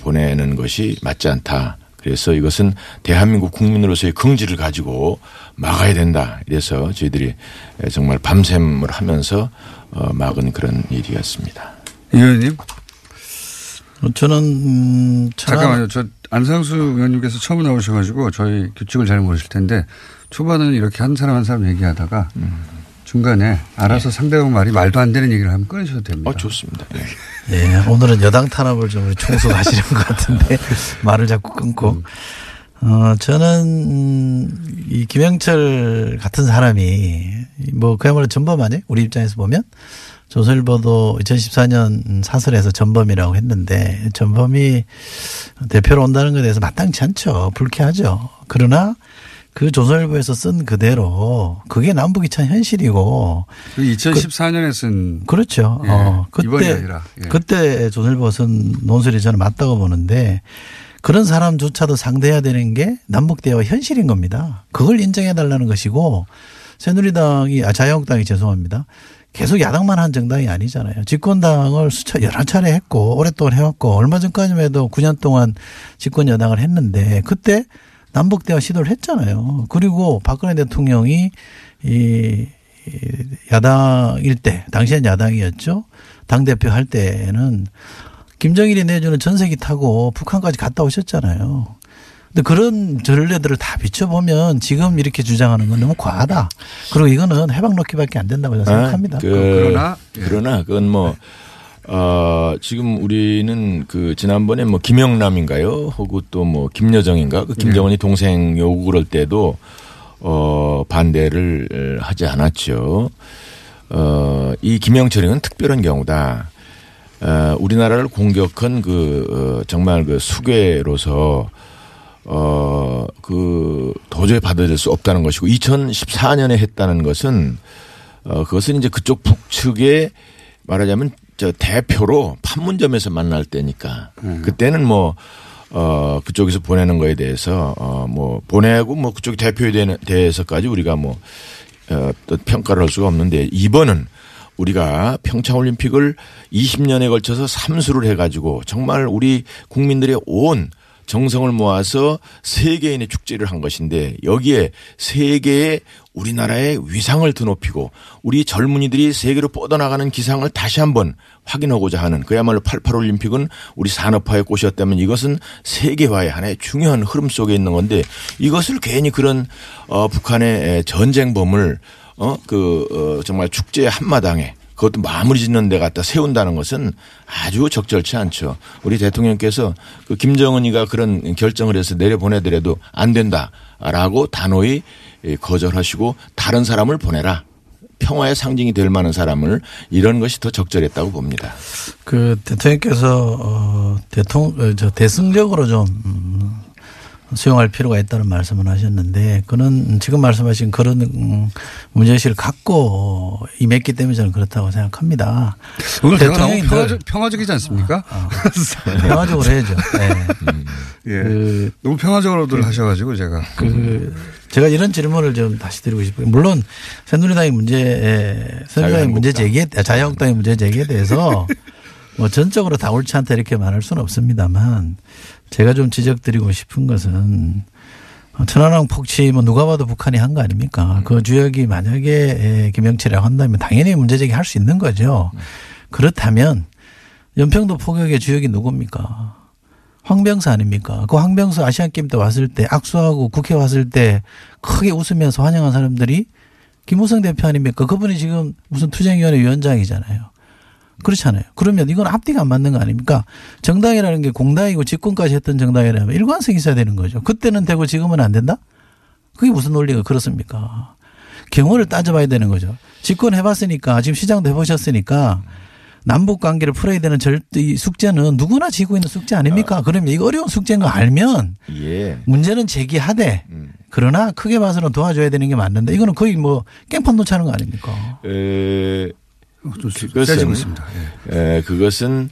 보내는 것이 맞지 않다. 그래서 이것은 대한민국 국민으로서의 긍지를 가지고 막아야 된다. 이래서 저희들이 정말 밤샘을 하면서 어, 막은 그런 일이었습니다. 의원님? 저는 음, 잠깐만요. 저 안상수 의원님께서 처음 나오셔가지고 저희 규칙을 잘 모르실 텐데 초반에는 이렇게 한 사람 한 사람 얘기하다가 음. 중간에 알아서 네. 상대방 말이 말도 안 되는 얘기를 하면 끊으셔도 됩니다. 어, 좋습니다. 네. 네. 오늘은 여당 탄압을 좀 총수하시는 것 같은데 <laughs> 말을 자꾸 끊고. 어, 저는, 음, 이 김영철 같은 사람이 뭐 그야말로 전범 아니에요? 우리 입장에서 보면. 조선일보도 2014년 사설에서 전범이라고 했는데 전범이 대표로 온다는 것에 대해서 마땅치 않죠. 불쾌하죠. 그러나 그 조선일보에서 쓴 그대로 그게 남북 이천 현실이고. 그 2014년에 쓴. 그 렇죠. 예, 어, 그때 아니라, 예. 그때 조선일보 쓴 논술이 저는 맞다고 보는데 그런 사람조차도 상대해야 되는 게 남북 대화 현실인 겁니다. 그걸 인정해 달라는 것이고 새누리당이 아 자유한국당이 죄송합니다. 계속 야당만 한 정당이 아니잖아요. 집권당을 수차 여러 차례 했고 오랫동안 해왔고 얼마 전까지만 해도 9년 동안 집권 여당을 했는데 그때 남북 대화 시도를 했잖아요. 그리고 박근혜 대통령이 이 야당일 때, 당시엔 야당이었죠. 당 대표 할 때는 김정일이 내주는 전세기 타고 북한까지 갔다 오셨잖아요. 근데 그런 전례들을 다 비춰보면 지금 이렇게 주장하는 건 너무 과하다. 그리고 이거는 해방 놓기밖에 안 된다고 저는 생각합니다. 아, 그, 그러나 그러나 그건 뭐 어, 지금 우리는 그 지난번에 뭐 김영남인가요? 혹은 또 뭐 김여정인가? 그 김정은이 동생 요구 그럴 때도 어, 반대를 하지 않았죠. 어, 이 김영철이는 특별한 경우다. 어, 우리나라를 공격한 그, 어, 정말 그 수괴로서 어, 그 도저히 받아들일 수 없다는 것이고 2014년에 했다는 것은 어, 그것은 이제 그쪽 북측에 말하자면 저 대표로 판문점에서 만날 때니까 그때는 뭐 어, 그쪽에서 보내는 거에 대해서 어, 뭐 보내고 뭐 그쪽 대표에 대해- 대해서까지 우리가 뭐 어, 또 평가를 할 수가 없는데 이번은 우리가 평창올림픽을 20년에 걸쳐서 삼수를 해가지고 정말 우리 국민들의 온 정성을 모아서 세계인의 축제를 한 것인데 여기에 세계의 우리나라의 위상을 드높이고 우리 젊은이들이 세계로 뻗어나가는 기상을 다시 한번 확인하고자 하는 그야말로 88올림픽은 우리 산업화의 꽃이었다면 이것은 세계화의 하나의 중요한 흐름 속에 있는 건데 이것을 괜히 그런 어 북한의 전쟁범을 어그 어, 정말 축제 한마당에 그것도 마무리 짓는 데 갖다 세운다는 것은 아주 적절치 않죠. 우리 대통령께서 그 김정은이가 그런 결정을 해서 내려보내더라도 안 된다라고 단호히 예, 거절하시고 다른 사람을 보내라. 평화의 상징이 될 만한 사람을 이런 것이 더 적절했다고 봅니다. 그 대통령께서 어 대통령 어, 저 대승적으로 좀 음, 수용할 필요가 있다는 말씀을 하셨는데 그는 지금 말씀하신 그런 음, 문제의식을 갖고 임했기 때문에 저는 그렇다고 생각합니다. 오늘 대화 너무 평화적, 늘- 평화적이지 않습니까? <laughs> 평화적으로 해야죠. 네. 예. 그 너무 평화적으로들 하셔가지고 제가. 그 제가 이런 질문을 좀 다시 드리고 싶어요. 물론 새누리당의 문제, 새누리당의 문제 제기에, 아, 자유한국당의 문제 제기에 대해서 <laughs> 뭐 전적으로 다 옳지 않다 이렇게 말할 수는 없습니다만 제가 좀 지적드리고 싶은 것은 천안함 폭치 뭐 누가 봐도 북한이 한 거 아닙니까? 그 주역이 만약에 김영철이라고 한다면 당연히 문제 제기할 수 있는 거죠. 그렇다면 연평도 포격의 주역이 누굽니까? 황병수 아닙니까? 그 황병수 아시안 게임 때 왔을 때 악수하고 국회 왔을 때 크게 웃으면서 환영한 사람들이 김우성 대표 아닙니까? 그분이 지금 무슨 투쟁위원회 위원장이잖아요. 그렇잖아요. 그러면 이건 앞뒤가 안 맞는 거 아닙니까? 정당이라는 게 공당이고 집권까지 했던 정당이라면 일관성이 있어야 되는 거죠. 그때는 되고 지금은 안 된다? 그게 무슨 논리가 그렇습니까? 경우를 따져봐야 되는 거죠. 집권해봤으니까 지금 시장도 해보셨으니까 남북 관계를 풀어야 되는 절대 이 숙제는 누구나 지고 있는 숙제 아닙니까? 그러면 이거 어려운 숙제인 거 알면 예. 문제는 제기하되 그러나 크게 봐서는 도와줘야 되는 게 맞는데 이거는 거의 뭐 깽판 놓자는 거 아닙니까? 에, 그것은 있습니다. 에, 그것은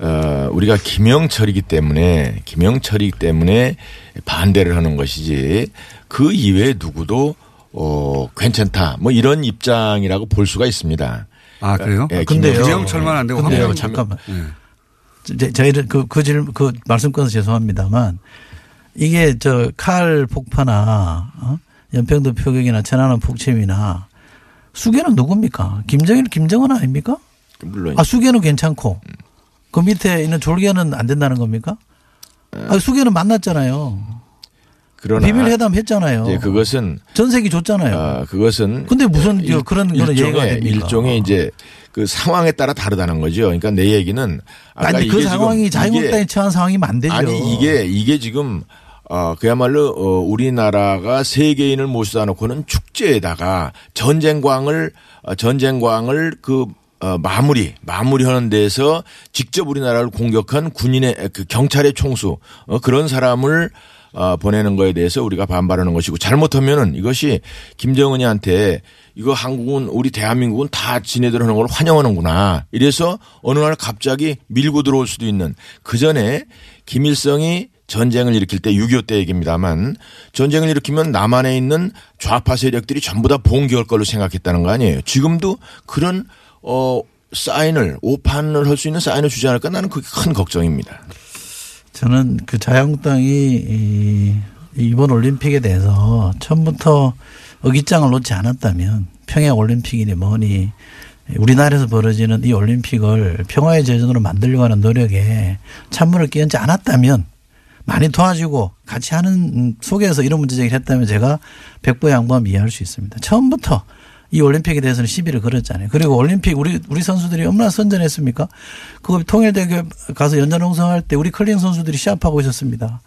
어, 우리가 김영철이기 때문에 김영철이기 때문에 반대를 하는 것이지 그 이외에 누구도 어, 괜찮다 뭐 이런 입장이라고 볼 수가 있습니다. 아, 그래요? 예, 근데요. 김영철만 안 되고 근데요. 잠깐만. 예. 제- 저희를 그, 그 질, 그 말씀 끊어서 죄송합니다만 이게 저 칼 폭파나 어? 연평도 표격이나 천안함 폭침이나 수계는 누굽니까? 김정일, 김정은 아닙니까? 물론 아, 수계는 괜찮고 그 밑에 있는 졸개는 안 된다는 겁니까? 아, 수계는 만났잖아요. 그러나 비밀 회담 했잖아요. 이제 그것은 전세기 줬잖아요. 아, 그것은 근데 무슨 일- 그런 거는 일종의? 일종의 이제 그 상황에 따라 다르다는 거죠. 그러니까 내 얘기는 아니 그 상황이 이게 처한 상황이면 안 되죠. 아니 이게 이게 지금 어 그야말로 어 우리나라가 세계인을 모시다 놓고는 축제에다가 전쟁광을 어, 전쟁광을 그 어, 마무리 마무리하는 데서 직접 우리나라를 공격한 군인의 그 경찰의 총수 어, 그런 사람을 어, 보내는 거에 대해서 우리가 반발하는 것이고 잘못하면은 이것이 김정은이한테 이거 한국은 우리 대한민국은 다 지네들 하는 걸 환영하는구나. 이래서 어느 날 갑자기 밀고 들어올 수도 있는 그 전에 김일성이 전쟁을 일으킬 때 6.25 때 얘기입니다만 전쟁을 일으키면 남한에 있는 좌파 세력들이 전부 다 봉기할 걸로 생각했다는 거 아니에요. 지금도 그런 어 사인을 오판을 할 수 있는 사인을 주지 않을까 나는 그게 큰 걱정입니다. 저는 그 자유한국당이 이 이번 올림픽에 대해서 처음부터 어깃장을 놓지 않았다면 평양 올림픽이니 뭐니 우리나라에서 벌어지는 이 올림픽을 평화의 제전으로 만들려고 하는 노력에 찬물을 끼얹지 않았다면 많이 도와주고 같이 하는 속에서 이런 문제 제기를 했다면 제가 백보 양보하면 이해할 수 있습니다. 처음부터 이 올림픽에 대해서는 시비를 걸었잖아요. 그리고 올림픽 우리 우리 선수들이 얼마나 선전했습니까? 그거 통일대교 가서 연전 홍성할 때 우리 컬링 선수들이 시합하고 있었습니다.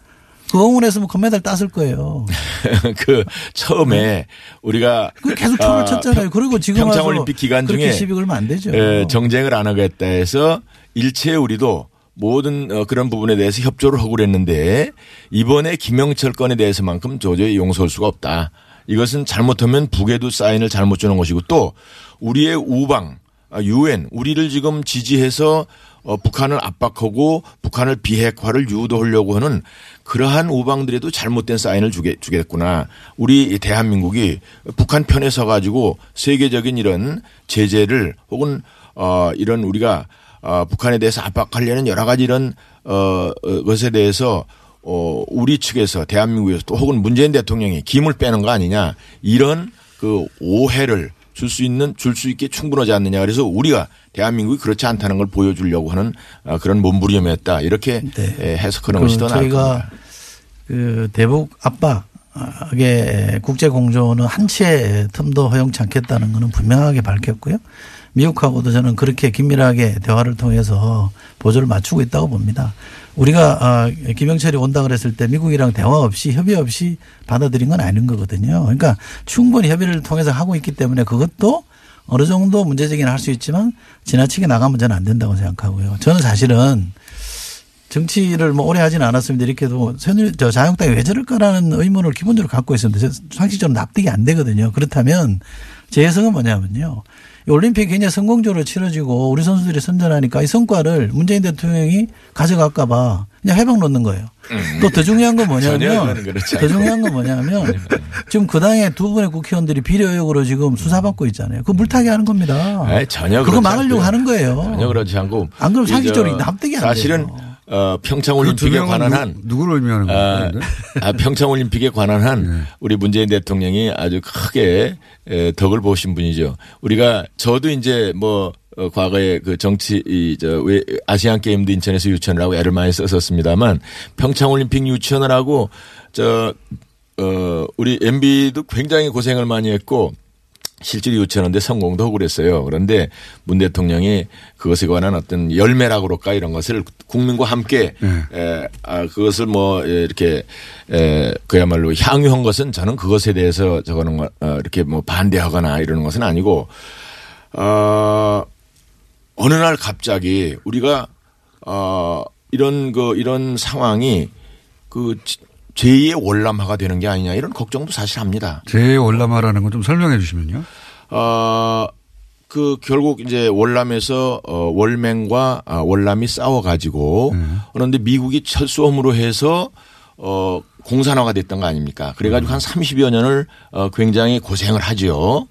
그 응원했으면 금메달 땄을 거예요. <laughs> 그 처음에 우리가 그 계속 춤을 아, 췄잖아요. 그리고 지금 평창 와서 올림픽 기간 중에 시비 걸면 안 되죠. 예, 정쟁을 안 하겠다 해서 일체 우리도 모든 어, 그런 부분에 대해서 협조를 하고 그랬는데 이번에 김영철 건에 대해서만큼 도저히 용서할 수가 없다. 이것은 잘못하면 북에도 사인을 잘못 주는 것이고 또 우리의 우방 아, 유엔 우리를 지금 지지해서 어, 북한을 압박하고 북한을 비핵화를 유도하려고 하는 그러한 우방들에도 잘못된 사인을 주게, 주겠구나. 우리 대한민국이 북한 편에 서가지고 세계적인 이런 제재를 혹은 어, 이런 우리가 어, 북한에 대해서 압박하려는 여러 가지 이런 어, 어, 것에 대해서 어, 우리 측에서 대한민국에서 또 혹은 문재인 대통령이 김을 빼는 거 아니냐 이런 그 오해를 줄 수 있는 줄 수 있게 충분하지 않느냐 그래서 우리가 대한민국이 그렇지 않다는 걸 보여주려고 하는 어, 그런 몸부림이었다 이렇게 예, 해석하는 그 것이 더 나을 겁니다. 그 대북 압박에 국제 공조는 한채 틈도 허용치 않겠다는 것은 분명하게 밝혔고요. 미국하고도 저는 그렇게 긴밀하게 대화를 통해서 보조를 맞추고 있다고 봅니다. 우리가 아, 김영철이 온다 그랬을 때 미국이랑 대화 없이 협의 없이 받아들인 건 아닌 거거든요. 그러니까 충분히 협의를 통해서 하고 있기 때문에 그것도 어느 정도 문제제기는 할수 있지만 지나치게 나가면 저는 안 된다고 생각하고요. 저는 사실은 정치를 뭐 오래 하지는 않았습니다. 이렇게도 새누리 저 자유한국당이 왜 저럴까라는 의문을 기본적으로 갖고 있었는데 상식적으로 납득이 안 되거든요. 그렇다면 제 해석은 뭐냐면요. 이 올림픽이 굉장히 성공적으로 치러지고 우리 선수들이 선전하니까 이 성과를 문재인 대통령이 가져갈까 봐 그냥 해방 놓는 거예요. 또더 중요한 건 뭐냐면 더 중요한 건 뭐냐면 지금 그 당에 두 분의 국회의원들이 비리 의혹으로 지금 수사받고 있잖아요. 그 물타기 하는 겁니다. 아니, 전혀 그거 막으려고. 하는 거예요. 전혀 그렇지 않고 안 그러면 저 납득이 안 사실은 어, 평창 올림픽에 그두 명은 관한 누- 한 누 구를 의미하는 아, 거예요? 아, 평창 올림픽에 관한 한 네. 우리 문재인 대통령이 아주 크게 에, 덕을 보신 분이죠. 우리가 저도 이제 뭐 어, 과거에 그 정치 이저왜 아시안 게임도 인천에서 유치원을 하고 애를 많이 썼었습니다만 평창 올림픽 유치원을 하고 저 어, 우리 MB도 굉장히 고생을 많이 했고 실제로 유치하는데 성공도 하고 그랬어요. 그런데 문 대통령이 그것에 관한 어떤 열매라고 그럴까 이런 것을 국민과 함께 에, 아, 그것을 뭐 에, 이렇게 에, 그야말로 향유한 것은 저는 그것에 대해서 저거는 거- 어, 이렇게 뭐 반대하거나 이러는 것은 아니고 어, 어느 날 갑자기 우리가 어, 이런 그 이런 상황이 그 제2의 월남화가 되는 게 아니냐 이런 걱정도 사실 합니다. 제 월남화라는 건 좀 설명해 주시면요. 어, 그 결국 이제 월남에서 어, 월맹과 아, 월남이 싸워 가지고 그런데 미국이 철수험으로 해서 어, 공산화가 됐던 거 아닙니까? 그래가지고 한 30여 년을 어, 굉장히 고생을 하지요.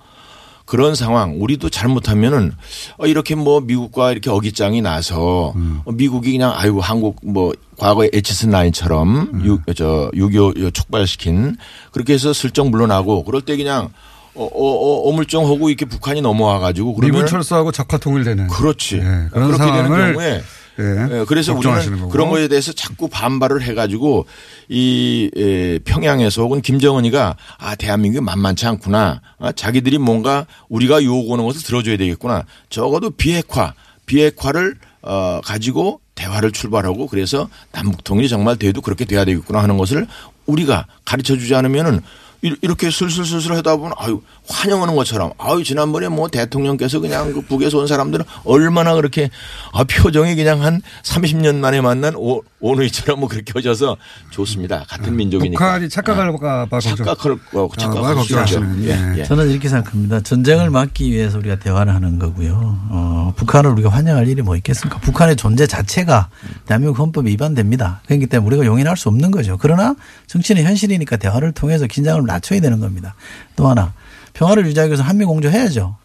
그런 상황 우리도 잘못하면은 어, 이렇게 뭐 미국과 이렇게 어깃장이 나서 어, 미국이 그냥 아이고 한국 뭐 과거에 에치슨 라인처럼 유, 저6.25 촉발시킨 그렇게 해서 슬쩍 물러나고 그럴 때 그냥 어, 어, 어, 어 물쩡하고 이렇게 북한이 넘어와 가지고 그러면 미군 철수하고 적화 통일되는. 그렇지. 예, 그런 상황을 경우에 예, 예, 그래서 우리는 거고. 그런 거에 대해서 자꾸 반발을 해가지고 이 에, 평양에서 혹은 김정은이가 아 대한민국이 만만치 않구나. 아, 자기들이 뭔가 우리가 요구하는 것을 들어줘야 되겠구나. 적어도 비핵화, 비핵화를 어, 가지고 대화를 출발하고 그래서 남북 통일이 정말 돼도 그렇게 돼야 되겠구나 하는 것을 우리가 가르쳐 주지 않으면은 이- 이렇게 슬슬슬슬 하다 보면 아유 환영하는 것처럼 아유 지난번에 뭐 대통령께서 그냥 그 북에서 온 사람들은 얼마나 그렇게 아 표정이 그냥 한 30년 만에 만난 오, 오누이처럼 뭐 그렇게 하셔서 좋습니다. 같은 민족이니까. 북한이 착각할까 봐 걱정. 착각할 거 아, 착각할 있죠. 걱정하시는. 예, 예. 저는 이렇게 생각합니다. 전쟁을 막기 위해서 우리가 대화를 하는 거고요. 어, 북한을 우리가 환영할 일이 뭐 있겠습니까? 북한의 존재 자체가 대한민국 헌법에 위반됩니다. 그렇기 때문에 우리가 용인할 수 없는 거죠. 그러나 정치는 현실이니까 대화를 통해서 긴장을 낮춰야 되는 겁니다. 또 하나 평화를 유지하기 위해서 한미 공조 해야죠.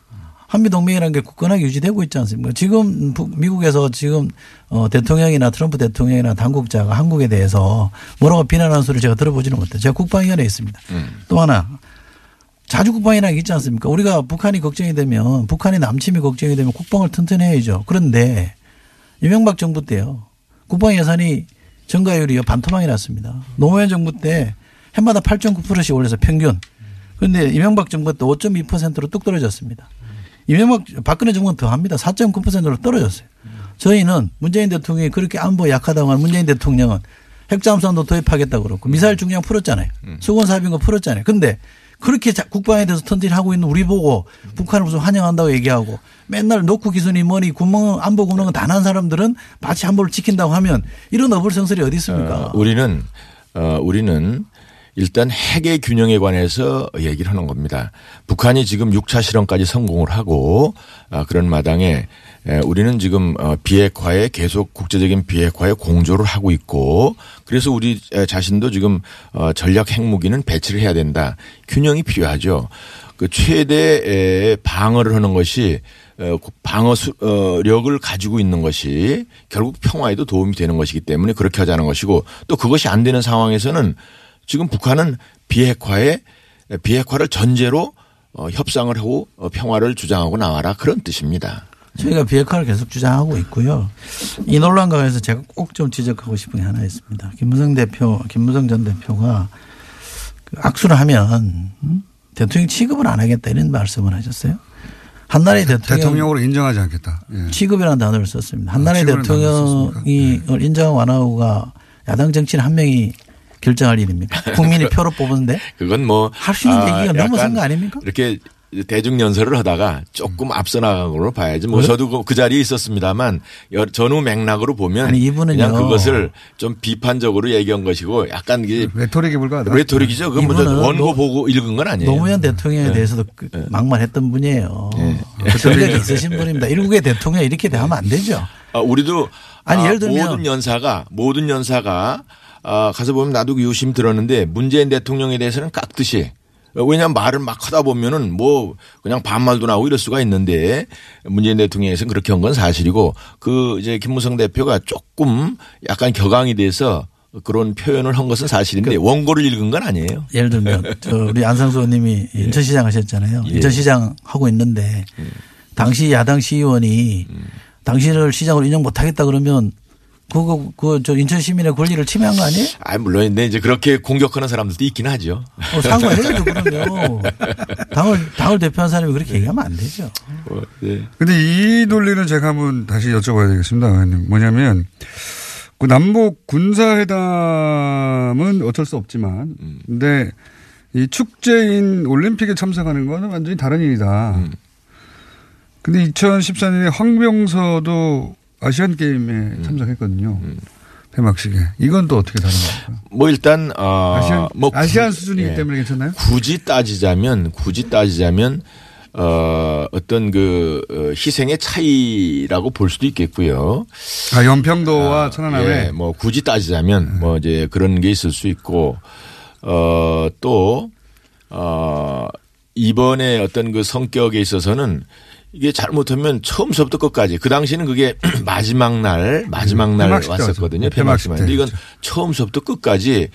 한미 동맹이라는 게 굳건하게 유지되고 있지 않습니까? 지금 북- 미국에서 지금 어, 대통령이나 트럼프 대통령이나 당국자가 한국에 대해서 뭐라고 비난하는 소리를 제가 들어보지는 못해요. 제가 국방위원회에 있습니다. 또 하나 자주 국방이라는 게 있지 않습니까? 우리가 북한이 걱정이 되면 북한의 남침이 걱정이 되면 국방을 튼튼해야죠. 그런데 이명박 정부 때요. 국방 예산이 증가율이 반토막이 났습니다. 노무현 정부 때 해마다 8.9%씩 올려서 평균. 그런데 이명박 정부 때 5.2%로 뚝 떨어졌습니다. 이명박 박근혜 정부는 더 합니다. 4.9%로 떨어졌어요. 저희는 문재인 대통령이 그렇게 안보 약하다고 하는 문재인 대통령은 핵잠수함도 도입하겠다고 그러고 미사일 중량 풀었잖아요. 수건 사빈 거 풀었잖아요. 근데 그렇게 국방에 대해서 턴질하고 있는 우리 보고 북한을 무슨 환영한다고 얘기하고 맨날 노크 기순이 뭐니 구멍 안보 구멍은 다난 사람들은 마치 안보를 지킨다고 하면 이런 어불성설이 어디 있습니까? 어, 우리는 어, 우리는 일단 핵의 균형에 관해서 얘기를 하는 겁니다. 북한이 지금 6차 실험까지 성공을 하고 아, 그런 마당에 에, 우리는 지금 어, 비핵화에 계속 국제적인 비핵화에 공조를 하고 있고 그래서 우리 자신도 지금 어, 전략 핵무기는 배치를 해야 된다. 균형이 필요하죠. 그 최대의 방어를 하는 것이 어, 방어력을 가지고 있는 것이 결국 평화에도 도움이 되는 것이기 때문에 그렇게 하자는 것이고 또 그것이 안 되는 상황에서는 지금 북한은 비핵화에 비핵화를 전제로 어, 협상을 하고 어, 평화를 주장하고 나와라 그런 뜻입니다. 저희가 비핵화를 계속 주장하고 있고요. 이 논란 가운데서 제가 꼭 좀 지적하고 싶은 게 하나 있습니다. 김무성 대표, 김무성 전 대표가 그 악수를 하면 음? 대통령 취급을 안 하겠다 이런 말씀을 하셨어요. 한나라의 대통령 대통령으로 인정하지 않겠다. 예. 취급이라는 단어를 썼습니다. 한나라의 아, 대통령이 네. 인정하고 안 하고가 야당 정치인 한 명이 결정할 일입니까? 국민이 <laughs> 표로 뽑은데 그건 뭐 할 수 있는 아, 얘기가 넘어선 거 아닙니까? 이렇게 대중 연설을 하다가 조금 앞서 나간 걸로 봐야지. 뭐 저도 그, 그 자리에 있었습니다만 전후 맥락으로 보면 아니 이분은 그냥 그것을 좀 비판적으로 얘기한 것이고 약간 이게 레토릭에 불과하다. 레토릭이죠. 그건 뭐 원고 보고 읽은 건 아니에요. 노무현 대통령에 네. 대해서도 그 네. 막말했던 분이에요. 네. 전력이 있으신 분입니다. 일국의 대통령 이렇게 대하면 안 되죠. 아, 우리도 아니 아, 예를 들면 모든 연사가 모든 연사가 아, 가서 보면 나도 유심 들었는데 문재인 대통령에 대해서는 깍듯이 왜냐하면 말을 막 하다 보면은 뭐 그냥 반말도 나오고 이럴 수가 있는데 문재인 대통령에서는 그렇게 한 건 사실이고 그 이제 김무성 대표가 조금 약간 격앙이 돼서 그런 표현을 한 것은 사실인데 그 원고를 읽은 건 아니에요. 예를 들면 <laughs> 저 우리 안상수 의원님이 예. 인천시장 하셨잖아요. 예. 인천시장 하고 있는데 음. 당시 야당 시의원이 음. 당신을 시장으로 인정 못하겠다 그러면 그거 그 저 인천 시민의 권리를 침해한 거 아니에요? 아 물론인데 이제 그렇게 공격하는 사람들도 있긴 하죠. 어, 사과해야죠 그러면 당을 당을 대표한 사람이 그렇게 얘기하면 안 되죠. 어, 네. 근데 이 논리는 제가 한번 다시 여쭤봐야 되겠습니다. 뭐냐면 그 남북 군사 회담은 어쩔 수 없지만, 음. 근데 이 축제인 올림픽에 참석하는 거는 완전히 다른 일이다. 음. 근데 2014년에 황병서도 아시안 게임에 음. 참석했거든요. 음. 폐막식에 이건 또 어떻게 다른 겁니까? 뭐 일단 어, 아시안, 뭐 아시안 수준이기 예. 때문에 괜찮나요? 굳이 따지자면 굳이 따지자면 어, 어떤 그 어, 희생의 차이라고 볼 수도 있겠고요. 아, 연평도와 아, 천안함에 예, 뭐 굳이 따지자면 네. 뭐 이제 그런 게 있을 수 있고 어, 또 어, 이번에 어떤 그 성격에 있어서는 이게 잘못하면 처음서부터 끝까지 그 당시는 그게 <clears throat> 마지막 날 마지막 날 왔었거든요. 폐막식. 근데 이건 처음서부터 끝까지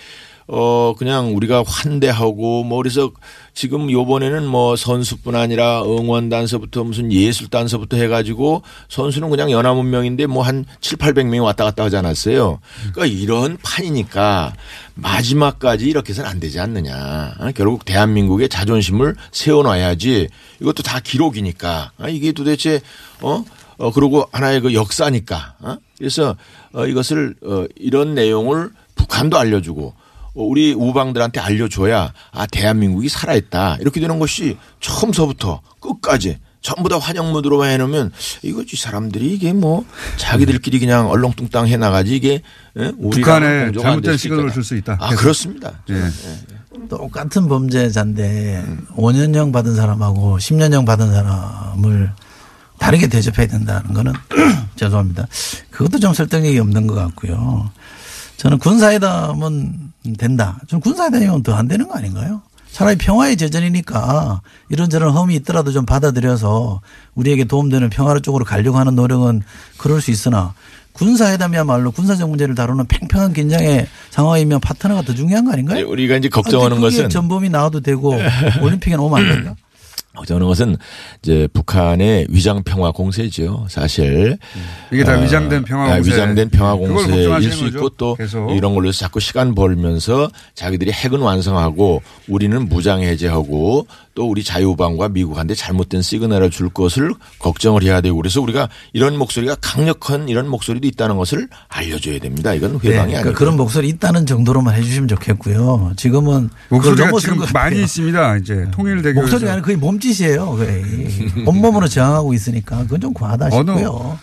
어 그냥 우리가 환대하고 뭐 그래서 지금 요번에는 뭐 선수뿐 아니라 응원 단서부터 무슨 예술 단서부터 해가지고 선수는 그냥 연합운명인데 뭐한 7, 800명이 왔다 갔다 하지 않았어요. 그러니까 이런 판이니까 마지막까지 이렇게 해서는 안 되지 않느냐. 어, 결국 대한민국의 자존심을 세워놔야지 이것도 다 기록이니까 아, 이게 도대체 어? 어 그리고 하나의 그 역사니까. 어? 그래서 어 이것을 어 이런 내용을 북한도 알려주고 어, 우리 우방들한테 알려줘야 아 대한민국이 살아있다 이렇게 되는 것이 처음서부터 끝까지 전부 다 환영 무드로만 해놓으면 이거지 사람들이 이게 뭐 자기들끼리 그냥 얼렁뚱땅 해나가지 이게 예? 북한에 잘못된 시그널을 줄 수 있다. 아 그렇습니다. 예. 네. 똑같은 범죄자인데 음. 5년형 받은 사람하고 10년형 받은 사람을 다르게 대접해야 된다는 거는 <clears throat> 죄송합니다. 그것도 좀 설득력이 없는 것 같고요. 저는 군사회담은 된다. 저는 군사회담이면 더 안 되는 거 아닌가요? 차라리 평화의 제전이니까 이런저런 험이 있더라도 좀 받아들여서 우리에게 도움되는 평화로 쪽으로 가려고 하는 노력은 그럴 수 있으나 군사회담이야말로 군사적 문제를 다루는 팽팽한 긴장의 상황이면 파트너가 더 중요한 거 아닌가요? 우리가 이제 걱정하는 것은 전범이 나와도 되고 <laughs> 올림픽에 오면 안 된다. 저는 것은 이제 북한의 위장 평화 공세죠. 사실 이게 다 어, 위장된 평화 아, 공세. 위장된 평화 공세일 수? 있고 또 계속. 이런 걸로 해서 자꾸 시간 벌면서 자기들이 핵은 완성하고 우리는 무장 해제하고 또 우리 자유방과 미국한테 잘못된 시그널을 줄 것을 걱정을 해야 되고 그래서 우리가 이런 목소리가 강력한 이런 목소리도 있다는 것을 알려줘야 됩니다. 이건 회방이 네, 아니고 그러니까 그런 목소리 있다는 정도로만 해주시면 좋겠고요. 지금은 목소리가 지금. 많이 있습니다. 이제 통일대교 목소리가 아니라 거의 몸 짓이에요. 거의. 온몸으로 저항하고 있으니까 그건 좀 과하다. 싶고요.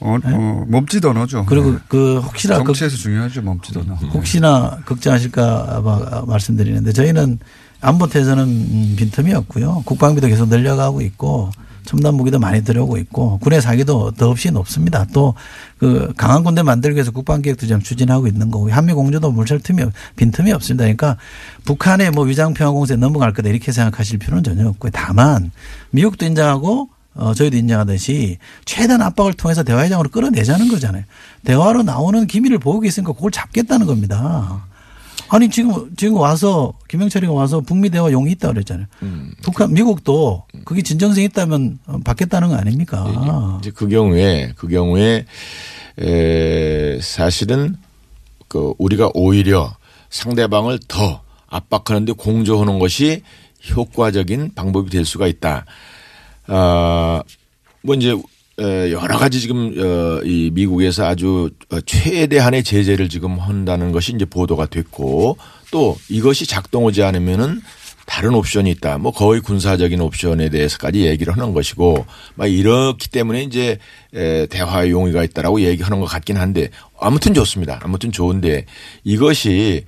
어, 어, 몸짓 언어죠. 그리고 네. 그 혹시나 정치에서 중요하죠 몸짓 언어. 혹시나 걱정하실까 봐 말씀드리는데 저희는 안보태에서는 음, 빈틈이 없고요. 국방비도 계속 늘려가고 있고 첨단 무기도 많이 들어오고 있고 군의 사기도 더없이 높습니다. 또 그 강한 군대 만들기 위해서 국방 계획도 지금 추진하고 있는 거고 한미 공조도 물살 틈이 없- 빈틈이 없습니다. 그러니까 북한의 뭐 위장 평화 공세에 넘어갈 거다 이렇게 생각하실 필요는 전혀 없고요. 다만 미국도 인정하고 어, 저희도 인정하듯이 최대한 압박을 통해서 대화회장으로 끌어내자는 거잖아요. 대화로 나오는 기밀을 보고 있으니까 그걸 잡겠다는 겁니다. 아니 지금 지금 와서 김영철이가 와서 북미 대화 용이 있다 그랬잖아요. 북한 미국도 그게 진정성 있다면 어, 받겠다는 거 아닙니까? 이제 그 경우에 그 경우에 에, 사실은 그 우리가 오히려 상대방을 더 압박하는데 공조하는 것이 효과적인 방법이 될 수가 있다. 아, 뭐 이제 에, 여러 가지 지금 어, 이 미국에서 아주 어, 최대한의 제재를 지금 한다는 것이 이제 보도가 됐고 또 이것이 작동하지 않으면은 다른 옵션이 있다. 뭐 거의 군사적인 옵션에 대해서까지 얘기를 하는 것이고 막 이렇기 때문에 이제 에, 대화의 용의가 있다라고 얘기하는 것 같긴 한데 아무튼 좋습니다. 아무튼 좋은데 이것이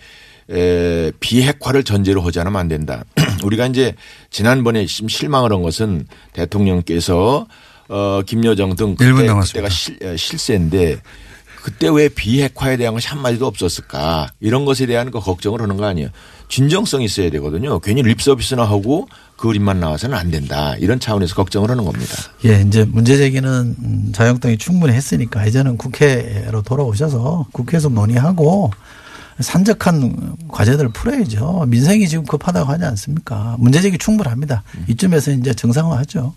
에, 비핵화를 전제로 하지 않으면 안 된다. <clears throat> 우리가 이제 지난번에 심 실망을 한 것은 대통령께서 어, 김여정 등 그때. 그때가 실, 에, 실세인데 그때 왜 비핵화에 대한 것이 한마디도 없었을까 이런 것에 대한 그 걱정을 하는 거 아니에요. 진정성이 있어야 되거든요. 괜히 립서비스나 하고 그림만 나와서는 안 된다. 이런 차원에서 걱정을 하는 겁니다. 예, 이제 문제 제기는 음, 자유한국당이 충분히 했으니까 이제는 국회로 돌아오셔서 국회에서 논의하고 산적한 과제들을 풀어야죠. 민생이 지금 급하다고 하지 않습니까? 문제 제기 충분합니다. 이쯤에서 이제 정상화하죠.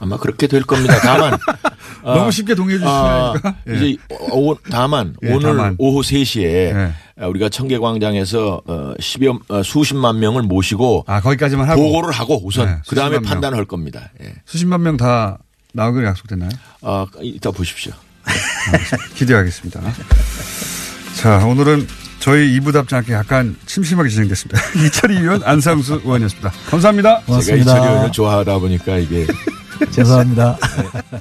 아마 그렇게 될 겁니다. 다만 <laughs> 너무 쉽게 동의해 주시니까. 아, 이제 오, 다만 예, 오늘 다만. 오후 3시에 우리가 청계광장에서 어, 10여 어, 수십만 명을 모시고 아, 거기까지만 하고. 보고를 하고 우선 네, 그다음에. 판단할 겁니다. 예. 수십만 명 다 나오기로 약속됐나요? 아, 이따 보십시오. 기대하겠습니다. 자, 오늘은 저희 2부 답지 않게 약간 심심하게 진행됐습니다. <laughs> 이철희 의원, 안상수 의원이었습니다. 감사합니다. 제가 이철이 의원을 좋아하다 보니까 이게 <laughs> 죄송합니다. 네.